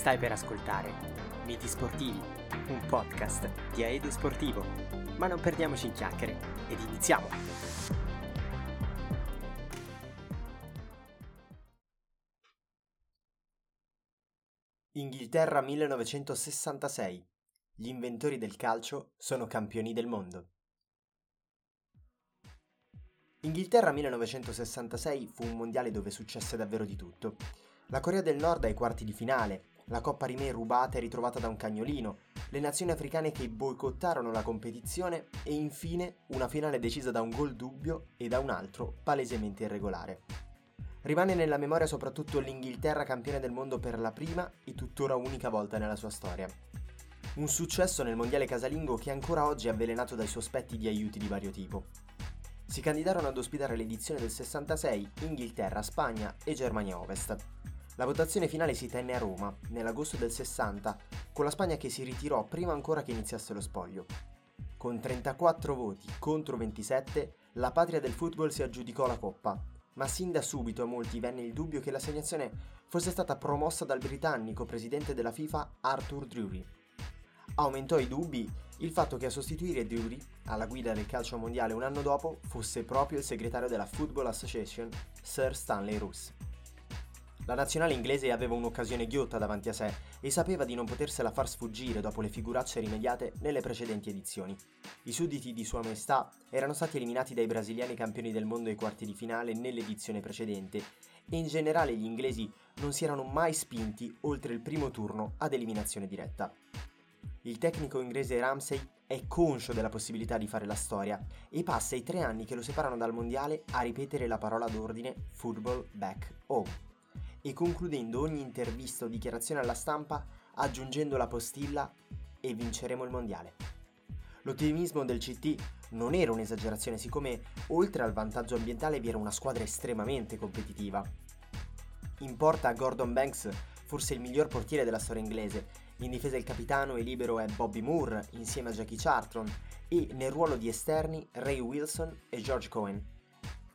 Stai per ascoltare Miti Sportivi, un podcast di Aedo Sportivo. Ma non perdiamoci in chiacchiere ed iniziamo! Inghilterra 1966. Gli inventori del calcio sono campioni del mondo. Inghilterra 1966 fu un mondiale dove successe davvero di tutto. La Corea del Nord ai quarti di finale, la Coppa Rimè rubata e ritrovata da un cagnolino, le nazioni africane che boicottarono la competizione e infine una finale decisa da un gol dubbio e da un altro palesemente irregolare. Rimane nella memoria soprattutto l'Inghilterra campione del mondo per la prima e tuttora unica volta nella sua storia. Un successo nel mondiale casalingo che ancora oggi è avvelenato dai sospetti di aiuti di vario tipo. Si candidarono ad ospitare l'edizione del 66 Inghilterra, Spagna e Germania Ovest. La votazione finale si tenne a Roma, nell'agosto del 60, con la Spagna che si ritirò prima ancora che iniziasse lo spoglio. Con 34 voti contro 27, la patria del football si aggiudicò la coppa, ma sin da subito a molti venne il dubbio che l'assegnazione fosse stata promossa dal britannico presidente della FIFA Arthur Drury. Aumentò i dubbi il fatto che a sostituire Drury alla guida del calcio mondiale un anno dopo fosse proprio il segretario della Football Association, Sir Stanley Roos. La nazionale inglese aveva un'occasione ghiotta davanti a sé e sapeva di non potersela far sfuggire dopo le figuracce rimediate nelle precedenti edizioni. I sudditi di Sua Maestà erano stati eliminati dai brasiliani campioni del mondo ai quarti di finale nell'edizione precedente e in generale gli inglesi non si erano mai spinti oltre il primo turno ad eliminazione diretta. Il tecnico inglese Ramsey è conscio della possibilità di fare la storia e passa i tre anni che lo separano dal mondiale a ripetere la parola d'ordine football back home e concludendo ogni intervista o dichiarazione alla stampa aggiungendo la postilla e vinceremo il mondiale. L'ottimismo del CT non era un'esagerazione, siccome oltre al vantaggio ambientale vi era una squadra estremamente competitiva. In porta Gordon Banks, forse il miglior portiere della storia inglese, in difesa il capitano e libero è Bobby Moore insieme a Jackie Charlton e nel ruolo di esterni Ray Wilson e George Cohen.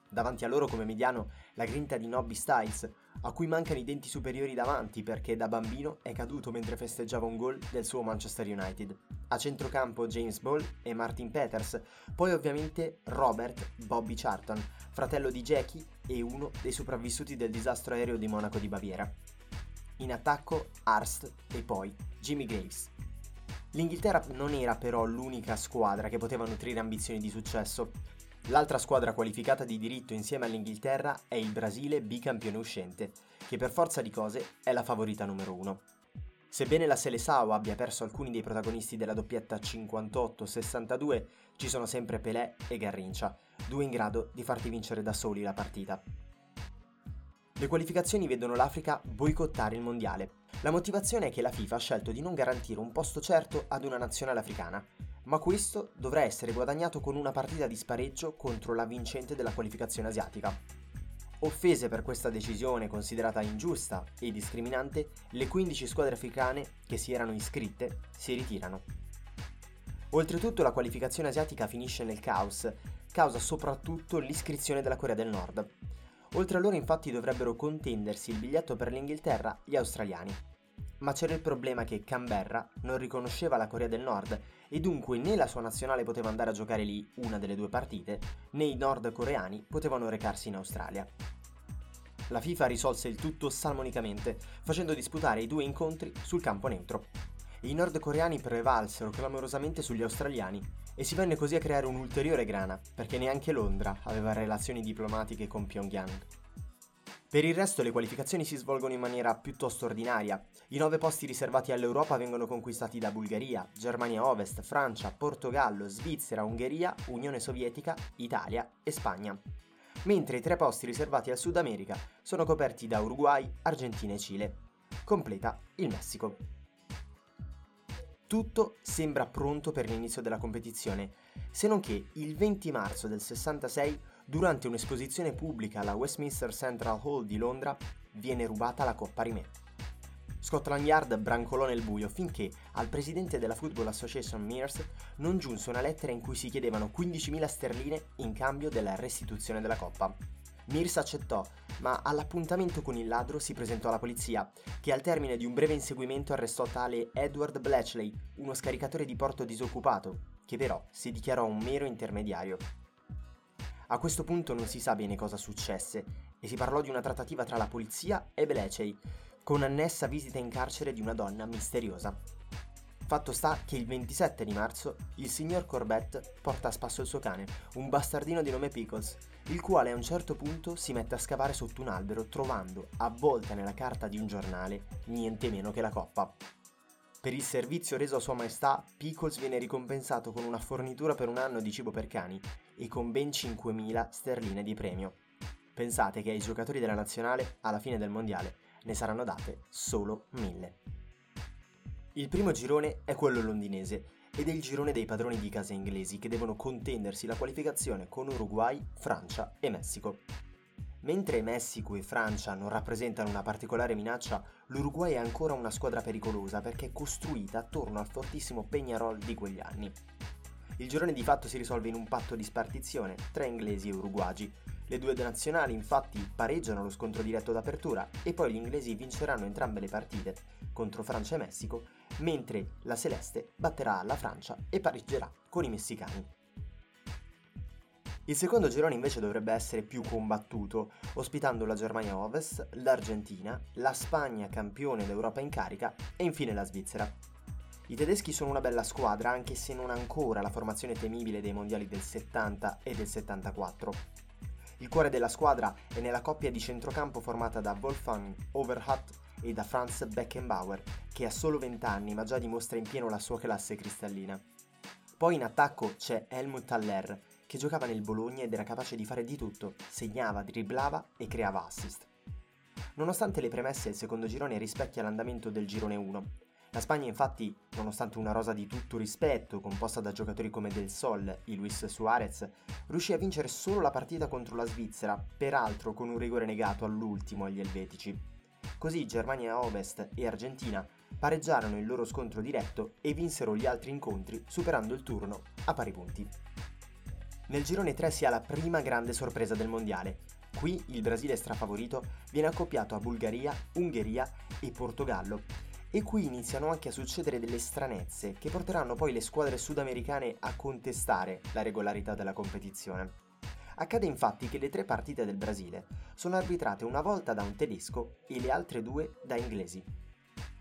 Davanti a loro come mediano la grinta di Nobby Styles, a cui mancano i denti superiori davanti perché da bambino è caduto mentre festeggiava un gol del suo Manchester United. A centrocampo James Ball e Martin Peters, poi ovviamente Robert Bobby Charlton, fratello di Jackie e uno dei sopravvissuti del disastro aereo di Monaco di Baviera. In attacco Arst e poi Jimmy Graves. L'Inghilterra non era però l'unica squadra che poteva nutrire ambizioni di successo. L'altra squadra qualificata di diritto insieme all'Inghilterra è il Brasile bicampione uscente, che per forza di cose è la favorita numero uno. Sebbene la Seleção abbia perso alcuni dei protagonisti della doppietta 58-62, ci sono sempre Pelé e Garrincia, due in grado di farti vincere da soli la partita. Le qualificazioni vedono l'Africa boicottare il mondiale. La motivazione è che la FIFA ha scelto di non garantire un posto certo ad una nazionale africana, ma questo dovrà essere guadagnato con una partita di spareggio contro la vincente della qualificazione asiatica. Offese per questa decisione considerata ingiusta e discriminante, le 15 squadre africane che si erano iscritte si ritirano. Oltretutto la qualificazione asiatica finisce nel caos, causa soprattutto l'iscrizione della Corea del Nord. Oltre a loro infatti dovrebbero contendersi il biglietto per l'Inghilterra gli australiani. Ma c'era il problema che Canberra non riconosceva la Corea del Nord e dunque né la sua nazionale poteva andare a giocare lì una delle due partite, né i nordcoreani potevano recarsi in Australia. La FIFA risolse il tutto salmonicamente, facendo disputare i due incontri sul campo neutro. I nordcoreani prevalsero clamorosamente sugli australiani e si venne così a creare un'ulteriore grana, perché neanche Londra aveva relazioni diplomatiche con Pyongyang. Per il resto le qualificazioni si svolgono in maniera piuttosto ordinaria. I nove posti riservati all'Europa vengono conquistati da Bulgaria, Germania Ovest, Francia, Portogallo, Svizzera, Ungheria, Unione Sovietica, Italia e Spagna. Mentre i tre posti riservati al Sud America sono coperti da Uruguay, Argentina e Cile. Completa il Messico. Tutto sembra pronto per l'inizio della competizione, se non che il 20 marzo del 66 durante un'esposizione pubblica alla Westminster Central Hall di Londra, viene rubata la Coppa Rimè. Scotland Yard brancolò nel buio finché al presidente della Football Association Mears non giunse una lettera in cui si chiedevano 15.000 sterline in cambio della restituzione della Coppa. Mears accettò, ma all'appuntamento con il ladro si presentò alla polizia, che al termine di un breve inseguimento arrestò tale Edward Bletchley, uno scaricatore di porto disoccupato, che però si dichiarò un mero intermediario. A questo punto non si sa bene cosa successe e si parlò di una trattativa tra la polizia e Blecey, con annessa visita in carcere di una donna misteriosa. Fatto sta che il 27 di marzo il signor Corbett porta a spasso il suo cane, un bastardino di nome Pickles, il quale a un certo punto si mette a scavare sotto un albero trovando, avvolta nella carta di un giornale, niente meno che la coppa. Per il servizio reso a Sua Maestà, Pickles viene ricompensato con una fornitura per un anno di cibo per cani e con ben 5.000 sterline di premio. Pensate che ai giocatori della nazionale, alla fine del mondiale, ne saranno date solo 1.000. Il primo girone è quello londinese ed è il girone dei padroni di casa inglesi che devono contendersi la qualificazione con Uruguay, Francia e Messico. Mentre Messico e Francia non rappresentano una particolare minaccia, l'Uruguay è ancora una squadra pericolosa perché è costruita attorno al fortissimo Peñarol di quegli anni. Il girone di fatto si risolve in un patto di spartizione tra inglesi e uruguagi, le due nazionali infatti pareggiano lo scontro diretto d'apertura e poi gli inglesi vinceranno entrambe le partite contro Francia e Messico, mentre la Celeste batterà la Francia e pareggerà con i messicani. Il secondo girone invece dovrebbe essere più combattuto, ospitando la Germania Ovest, l'Argentina, la Spagna campione d'Europa in carica e infine la Svizzera. I tedeschi sono una bella squadra anche se non ancora la formazione temibile dei mondiali del 70 e del 74. Il cuore della squadra è nella coppia di centrocampo formata da Wolfgang Overhatt e da Franz Beckenbauer, che ha solo 20 anni ma già dimostra in pieno la sua classe cristallina. Poi in attacco c'è Helmut Haller, che giocava nel Bologna ed era capace di fare di tutto, segnava, dribblava e creava assist. Nonostante le premesse, il secondo girone rispecchia l'andamento del girone 1, la Spagna infatti, nonostante una rosa di tutto rispetto, composta da giocatori come Del Sol e Luis Suarez, riuscì a vincere solo la partita contro la Svizzera, peraltro con un rigore negato all'ultimo agli elvetici. Così Germania Ovest e Argentina pareggiarono il loro scontro diretto e vinsero gli altri incontri superando il turno a pari punti. Nel girone 3 si ha la prima grande sorpresa del mondiale. Qui il Brasile strafavorito viene accoppiato a Bulgaria, Ungheria e Portogallo e qui iniziano anche a succedere delle stranezze che porteranno poi le squadre sudamericane a contestare la regolarità della competizione. Accade infatti che le tre partite del Brasile sono arbitrate una volta da un tedesco e le altre due da inglesi.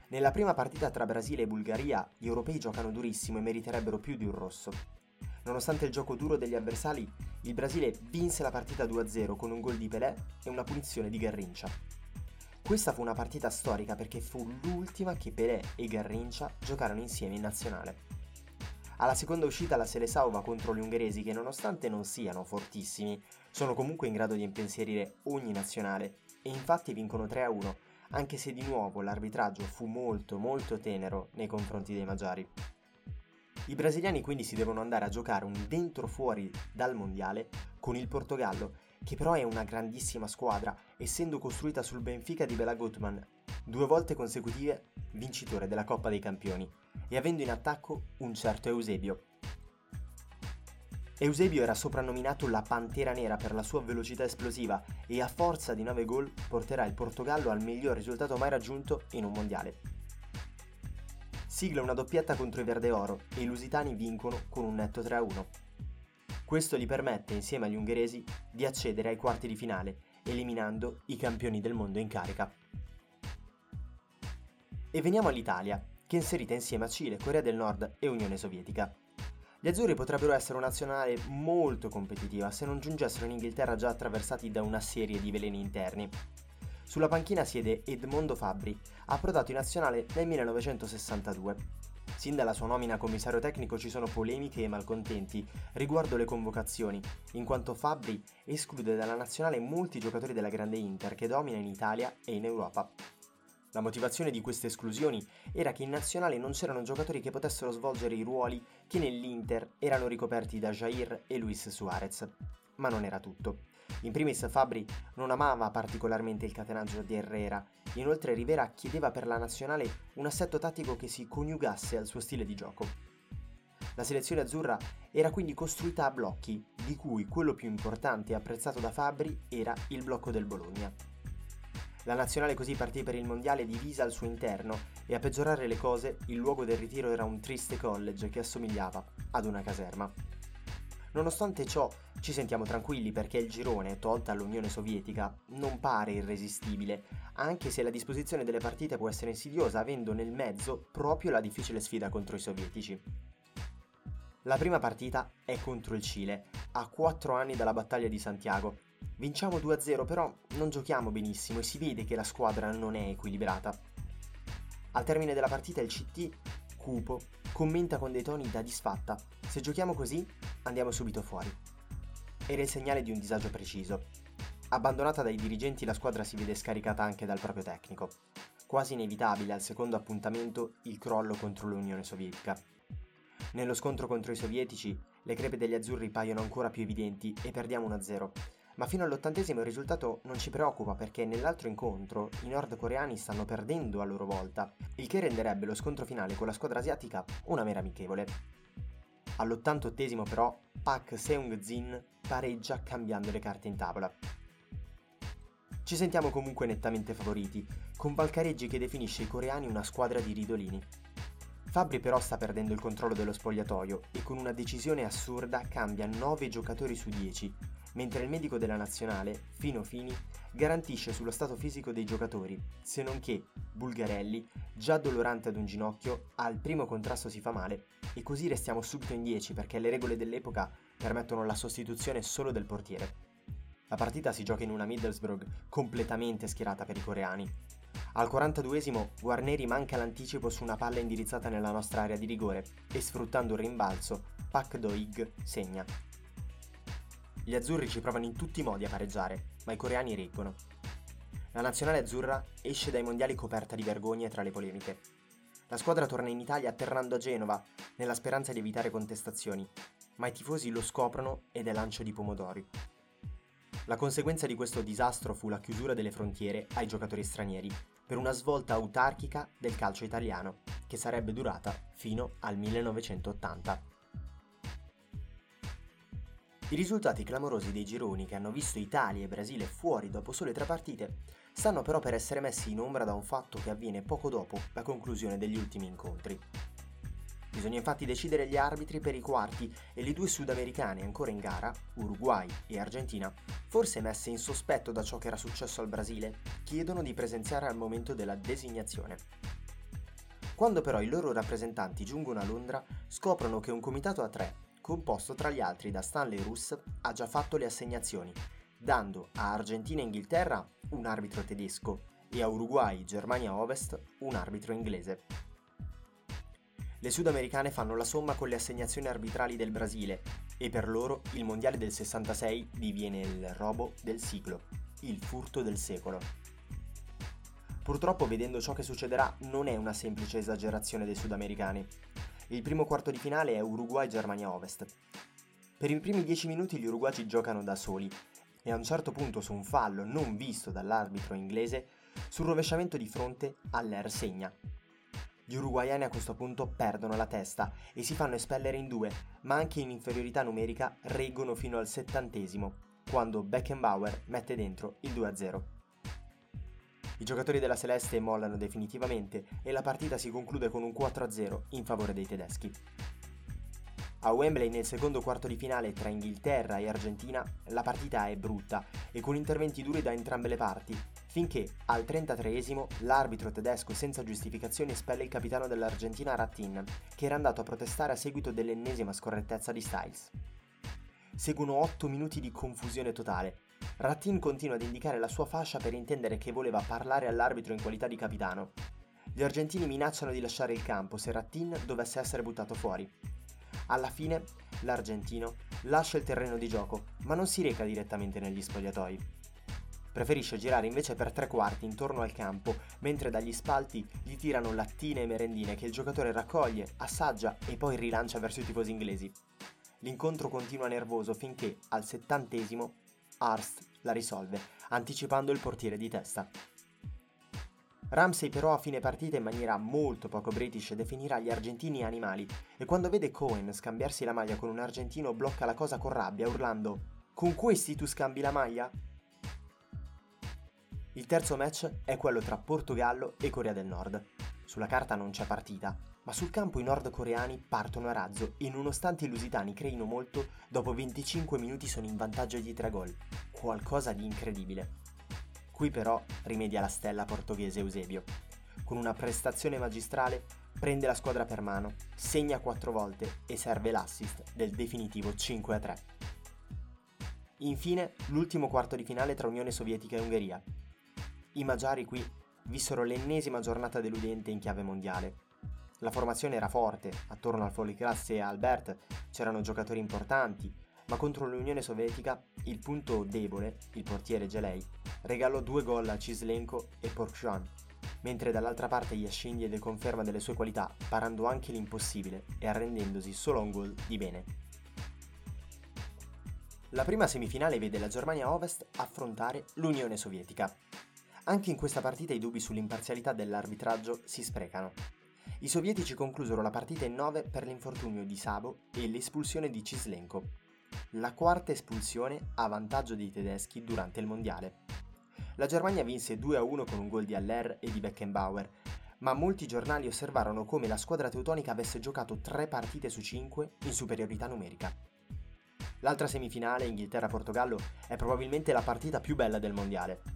Nella prima partita tra Brasile e Bulgaria gli europei giocano durissimo e meriterebbero più di un rosso. Nonostante il gioco duro degli avversari, il Brasile vinse la partita 2-0 con un gol di Pelé e una punizione di Garrincia. Questa fu una partita storica perché fu l'ultima che Pelé e Garrincia giocarono insieme in nazionale. Alla seconda uscita la Seleção va contro gli ungheresi che nonostante non siano fortissimi, sono comunque in grado di impensierire ogni nazionale e infatti vincono 3-1, anche se di nuovo l'arbitraggio fu molto molto tenero nei confronti dei magiari. I brasiliani quindi si devono andare a giocare un dentro fuori dal mondiale con il Portogallo che però è una grandissima squadra, essendo costruita sul Benfica di Bela Gutmann, due volte consecutive vincitore della Coppa dei Campioni, e avendo in attacco un certo Eusebio. Eusebio era soprannominato la Pantera Nera per la sua velocità esplosiva e a forza di 9 gol porterà il Portogallo al miglior risultato mai raggiunto in un mondiale. Sigla una doppietta contro i Verde Oro e i lusitani vincono con un netto 3-1. Questo gli permette, insieme agli ungheresi, di accedere ai quarti di finale, eliminando i campioni del mondo in carica. E veniamo all'Italia, che è inserita insieme a Cile, Corea del Nord e Unione Sovietica. Gli azzurri potrebbero essere una nazionale molto competitiva se non giungessero in Inghilterra già attraversati da una serie di veleni interni. Sulla panchina siede Edmondo Fabri, approdato in nazionale nel 1962. Sin dalla sua nomina a commissario tecnico ci sono polemiche e malcontenti riguardo le convocazioni, in quanto Fabri esclude dalla nazionale molti giocatori della grande Inter che domina in Italia e in Europa. La motivazione di queste esclusioni era che in nazionale non c'erano giocatori che potessero svolgere i ruoli che nell'Inter erano ricoperti da Jair e Luis Suarez. Ma non era tutto. In primis Fabri non amava particolarmente il catenaggio di Herrera, inoltre Rivera chiedeva per la nazionale un assetto tattico che si coniugasse al suo stile di gioco. La selezione azzurra era quindi costruita a blocchi, di cui quello più importante e apprezzato da Fabri era il blocco del Bologna. La nazionale così partì per il mondiale divisa al suo interno e a peggiorare le cose il luogo del ritiro era un triste college che assomigliava ad una caserma. Nonostante ciò, ci sentiamo tranquilli perché il girone, tolta l'Unione Sovietica, non pare irresistibile, anche se la disposizione delle partite può essere insidiosa avendo nel mezzo proprio la difficile sfida contro i sovietici. La prima partita è contro il Cile, a 4 anni dalla battaglia di Santiago. Vinciamo 2-0 però non giochiamo benissimo e si vede che la squadra non è equilibrata. Al termine della partita il CT, cupo, commenta con dei toni da disfatta. Se giochiamo così, andiamo subito fuori. Era il segnale di un disagio preciso. Abbandonata dai dirigenti la squadra si vede scaricata anche dal proprio tecnico. Quasi inevitabile al secondo appuntamento il crollo contro l'Unione Sovietica. Nello scontro contro i sovietici, le crepe degli azzurri paiono ancora più evidenti e perdiamo 1-0. Ma fino all'ottantesimo il risultato non ci preoccupa perché nell'altro incontro i nordcoreani stanno perdendo a loro volta, il che renderebbe lo scontro finale con la squadra asiatica una mera amichevole. All'88esimo però Pak Seung-jin pareggia cambiando le carte in tavola. Ci sentiamo comunque nettamente favoriti, con Valcareggi che definisce i coreani una squadra di ridolini. Fabri però sta perdendo il controllo dello spogliatoio e con una decisione assurda cambia 9 giocatori su 10, mentre il medico della nazionale, Fino Fini, garantisce sullo stato fisico dei giocatori, se non che Bulgarelli, già dolorante ad un ginocchio, al primo contrasto si fa male e così restiamo subito in 10 perché le regole dell'epoca permettono la sostituzione solo del portiere. La partita si gioca in una Middlesbrough completamente schierata per i coreani, al 42esimo Guarneri manca l'anticipo su una palla indirizzata nella nostra area di rigore e sfruttando il rimbalzo, Pak Do-ig segna. Gli azzurri ci provano in tutti i modi a pareggiare, ma i coreani reggono. La nazionale azzurra esce dai mondiali coperta di vergogne tra le polemiche. La squadra torna in Italia atterrando a Genova, nella speranza di evitare contestazioni, ma i tifosi lo scoprono ed è lancio di pomodori. La conseguenza di questo disastro fu la chiusura delle frontiere ai giocatori stranieri, per una svolta autarchica del calcio italiano, che sarebbe durata fino al 1980. I risultati clamorosi dei gironi che hanno visto Italia e Brasile fuori dopo sole tre partite stanno però per essere messi in ombra da un fatto che avviene poco dopo la conclusione degli ultimi incontri. Bisogna infatti decidere gli arbitri per i quarti e le due sudamericane ancora in gara, Uruguay e Argentina, forse messe in sospetto da ciò che era successo al Brasile, chiedono di presenziare al momento della designazione. Quando però i loro rappresentanti giungono a Londra, scoprono che un comitato a tre, composto tra gli altri da Stanley Russ, ha già fatto le assegnazioni, dando a Argentina e Inghilterra un arbitro tedesco e a Uruguay, Germania Ovest un arbitro inglese. Le sudamericane fanno la somma con le assegnazioni arbitrali del Brasile e per loro il mondiale del 66 diviene il robo del siglo, il furto del secolo. Purtroppo vedendo ciò che succederà non è una semplice esagerazione dei sudamericani. Il primo quarto di finale è Uruguay-Germania Ovest. Per i primi dieci minuti gli uruguagi giocano da soli e a un certo punto su un fallo non visto dall'arbitro inglese, sul rovesciamento di fronte Aller segna gli uruguayani a questo punto perdono la testa e si fanno espellere in due, ma anche in inferiorità numerica reggono fino al settantesimo, quando Beckenbauer mette dentro il 2-0. I giocatori della Celeste mollano definitivamente e la partita si conclude con un 4-0 in favore dei tedeschi. A Wembley nel secondo quarto di finale tra Inghilterra e Argentina la partita è brutta e con interventi duri da entrambe le parti, finché al 33esimo l'arbitro tedesco senza giustificazione espelle il capitano dell'Argentina Rattin, che era andato a protestare a seguito dell'ennesima scorrettezza di Styles. Seguono 8 minuti di confusione totale. Rattin continua ad indicare la sua fascia per intendere che voleva parlare all'arbitro in qualità di capitano. Gli argentini minacciano di lasciare il campo se Rattin dovesse essere buttato fuori. Alla fine, l'argentino lascia il terreno di gioco, ma non si reca direttamente negli spogliatoi. Preferisce girare invece per tre quarti intorno al campo, mentre dagli spalti gli tirano lattine e merendine che il giocatore raccoglie, assaggia e poi rilancia verso i tifosi inglesi. L'incontro continua nervoso finché, al settantesimo, Arst la risolve, anticipando il portiere di testa. Ramsey però a fine partita in maniera molto poco british definirà gli argentini animali e quando vede Cohen scambiarsi la maglia con un argentino blocca la cosa con rabbia urlando Con questi tu scambi la maglia? Il terzo match è quello tra Portogallo e Corea del Nord. Sulla carta non c'è partita, ma sul campo i nordcoreani partono a razzo e nonostante i lusitani creino molto, dopo 25 minuti sono in vantaggio di 3 gol. Qualcosa di incredibile. Qui però rimedia la stella portoghese Eusebio. Con una prestazione magistrale prende la squadra per mano, segna 4 volte e serve l'assist del definitivo 5-3. Infine, l'ultimo quarto di finale tra Unione Sovietica e Ungheria. I Magiari qui vissero l'ennesima giornata deludente in chiave mondiale. La formazione era forte, attorno al Foliclasse e Albert c'erano giocatori importanti, ma contro l'Unione Sovietica il punto debole, il portiere Gelei, regalò due gol a Cislenko e Porkjuan, mentre dall'altra parte Yashin diede conferma delle sue qualità, parando anche l'impossibile e arrendendosi solo a un gol di bene. La prima semifinale vede la Germania Ovest affrontare l'Unione Sovietica. Anche in questa partita i dubbi sull'imparzialità dell'arbitraggio si sprecano. I sovietici conclusero la partita in 9 per l'infortunio di Sabo e l'espulsione di Cislenko, la quarta espulsione a vantaggio dei tedeschi durante il mondiale. La Germania vinse 2-1 con un gol di Aller e di Beckenbauer, ma molti giornali osservarono come la squadra teutonica avesse giocato 3 partite su 5 in superiorità numerica. L'altra semifinale, Inghilterra-Portogallo, è probabilmente la partita più bella del mondiale.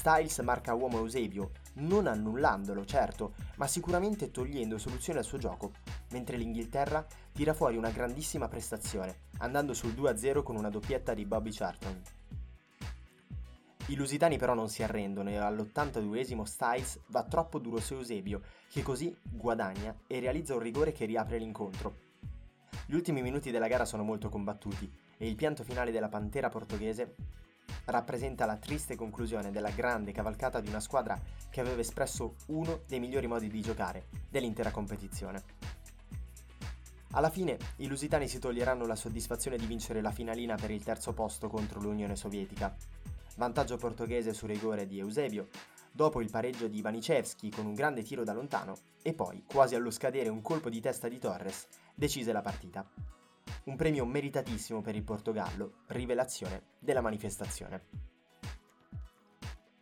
Styles marca uomo Eusebio, non annullandolo, certo, ma sicuramente togliendo soluzione al suo gioco, mentre l'Inghilterra tira fuori una grandissima prestazione, andando sul 2-0 con una doppietta di Bobby Charlton. I lusitani però non si arrendono e all'82esimo Styles va troppo duro su Eusebio, che così guadagna e realizza un rigore che riapre l'incontro. Gli ultimi minuti della gara sono molto combattuti e il pianto finale della Pantera portoghese rappresenta la triste conclusione della grande cavalcata di una squadra che aveva espresso uno dei migliori modi di giocare dell'intera competizione. Alla fine i lusitani si toglieranno la soddisfazione di vincere la finalina per il terzo posto contro l'Unione Sovietica. Vantaggio portoghese su rigore di Eusebio, dopo il pareggio di Vanicevski con un grande tiro da lontano e poi, quasi allo scadere un colpo di testa di Torres, decise la partita. Un premio meritatissimo per il Portogallo, rivelazione della manifestazione.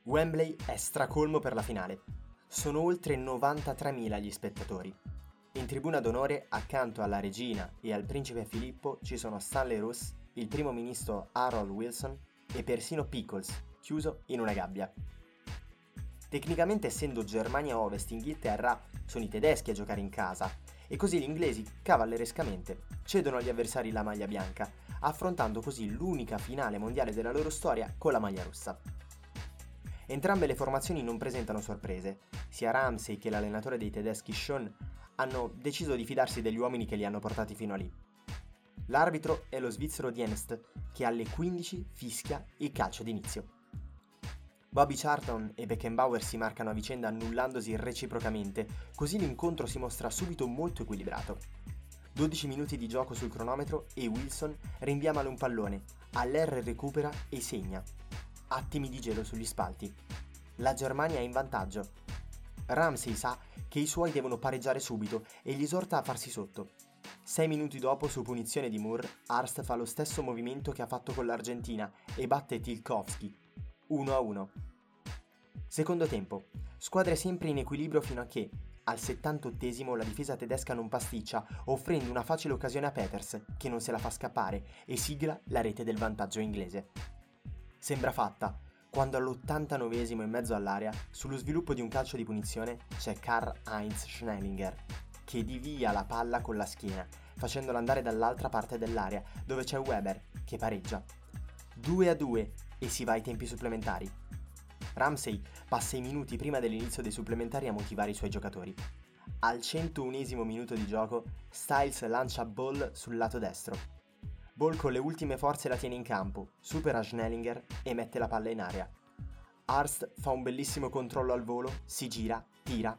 Wembley è stracolmo per la finale. Sono oltre 93.000 gli spettatori. In tribuna d'onore, accanto alla regina e al principe Filippo, ci sono Stanley Ross, il primo ministro Harold Wilson e persino Pickles, chiuso in una gabbia. Tecnicamente essendo Germania Ovest Inghilterra, sono i tedeschi a giocare in casa, e così gli inglesi, cavallerescamente, cedono agli avversari la maglia bianca, affrontando così l'unica finale mondiale della loro storia con la maglia rossa. Entrambe le formazioni non presentano sorprese, sia Ramsey che l'allenatore dei tedeschi Sean hanno deciso di fidarsi degli uomini che li hanno portati fino a lì. L'arbitro è lo svizzero Dienst, che alle 15 fischia il calcio d'inizio. Bobby Charlton e Beckenbauer si marcano a vicenda annullandosi reciprocamente, così l'incontro si mostra subito molto equilibrato. 12 minuti di gioco sul cronometro e Wilson rinvia male un pallone, Aller recupera e segna. Attimi di gelo sugli spalti. La Germania è in vantaggio. Ramsey sa che i suoi devono pareggiare subito e gli esorta a farsi sotto. Sei minuti dopo, su punizione di Moore, Arst fa lo stesso movimento che ha fatto con l'Argentina e batte Tilkovski, 1-1. Secondo tempo. Squadre sempre in equilibrio fino a che, al 78esimo, la difesa tedesca non pasticcia, offrendo una facile occasione a Peters, che non se la fa scappare, e sigla la rete del vantaggio inglese. Sembra fatta, quando all'89esimo in mezzo all'area, sullo sviluppo di un calcio di punizione, c'è Karl-Heinz Schnellinger, che divia la palla con la schiena, facendola andare dall'altra parte dell'area, dove c'è Weber, che pareggia. 2 a 2 e si va ai tempi supplementari. Ramsey passa i minuti prima dell'inizio dei supplementari a motivare i suoi giocatori. Al 101 minuto di gioco, Styles lancia Ball sul lato destro. Ball con le ultime forze la tiene in campo, supera Schnellinger e mette la palla in aria. Arst fa un bellissimo controllo al volo, si gira, tira.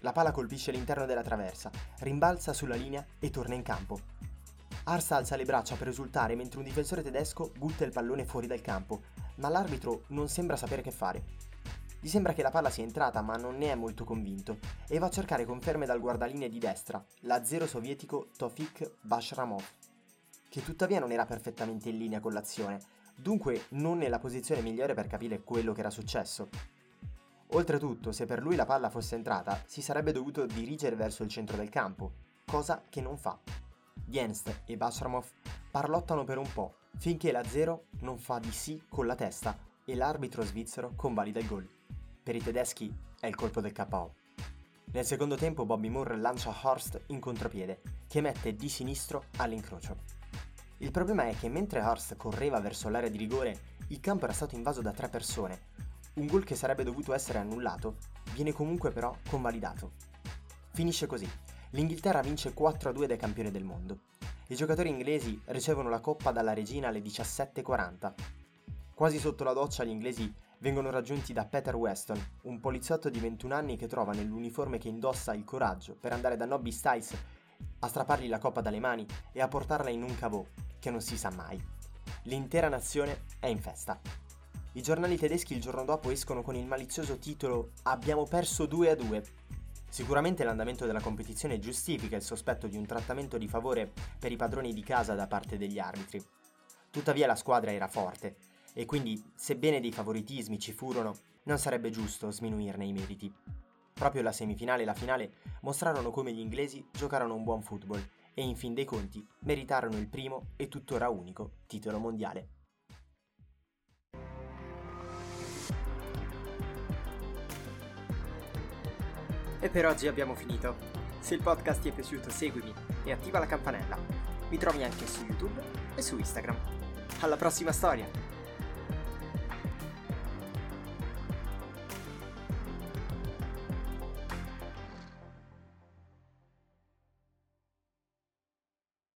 La palla colpisce l'interno della traversa, rimbalza sulla linea e torna in campo. Ars alza le braccia per esultare mentre un difensore tedesco butta il pallone fuori dal campo, ma l'arbitro non sembra sapere che fare. Gli sembra che la palla sia entrata ma non ne è molto convinto e va a cercare conferme dal guardalinee di destra, l'azero sovietico Tofik Bashramov, che tuttavia non era perfettamente in linea con l'azione, dunque non nella posizione migliore per capire quello che era successo. Oltretutto, se per lui la palla fosse entrata, si sarebbe dovuto dirigere verso il centro del campo, cosa che non fa. Dienst e Bashramov parlottano per un po', finché la Zero non fa di sì con la testa e l'arbitro svizzero convalida il gol. Per i tedeschi è il colpo del KO. Nel secondo tempo Bobby Moore lancia Horst in contropiede, che mette di sinistro all'incrocio. Il problema è che mentre Horst correva verso l'area di rigore, il campo era stato invaso da tre persone, un gol che sarebbe dovuto essere annullato viene comunque però convalidato. Finisce così. L'Inghilterra vince 4-2 dai campioni del mondo. I giocatori inglesi ricevono la coppa dalla regina alle 17.40. Quasi sotto la doccia gli inglesi vengono raggiunti da Peter Weston, un poliziotto di 21 anni che trova nell'uniforme che indossa il coraggio per andare da Nobby Styles a strappargli la coppa dalle mani e a portarla in un cavò, che non si sa mai. L'intera nazione è in festa. I giornali tedeschi il giorno dopo escono con il malizioso titolo Abbiamo perso 2 a 2. Sicuramente l'andamento della competizione giustifica il sospetto di un trattamento di favore per i padroni di casa da parte degli arbitri. Tuttavia la squadra era forte e quindi, sebbene dei favoritismi ci furono, non sarebbe giusto sminuirne i meriti. Proprio la semifinale e la finale mostrarono come gli inglesi giocarono un buon football e in fin dei conti meritarono il primo e tuttora unico titolo mondiale. E per oggi abbiamo finito. Se il podcast ti è piaciuto seguimi e attiva la campanella. Mi trovi anche su YouTube e su Instagram. Alla prossima storia!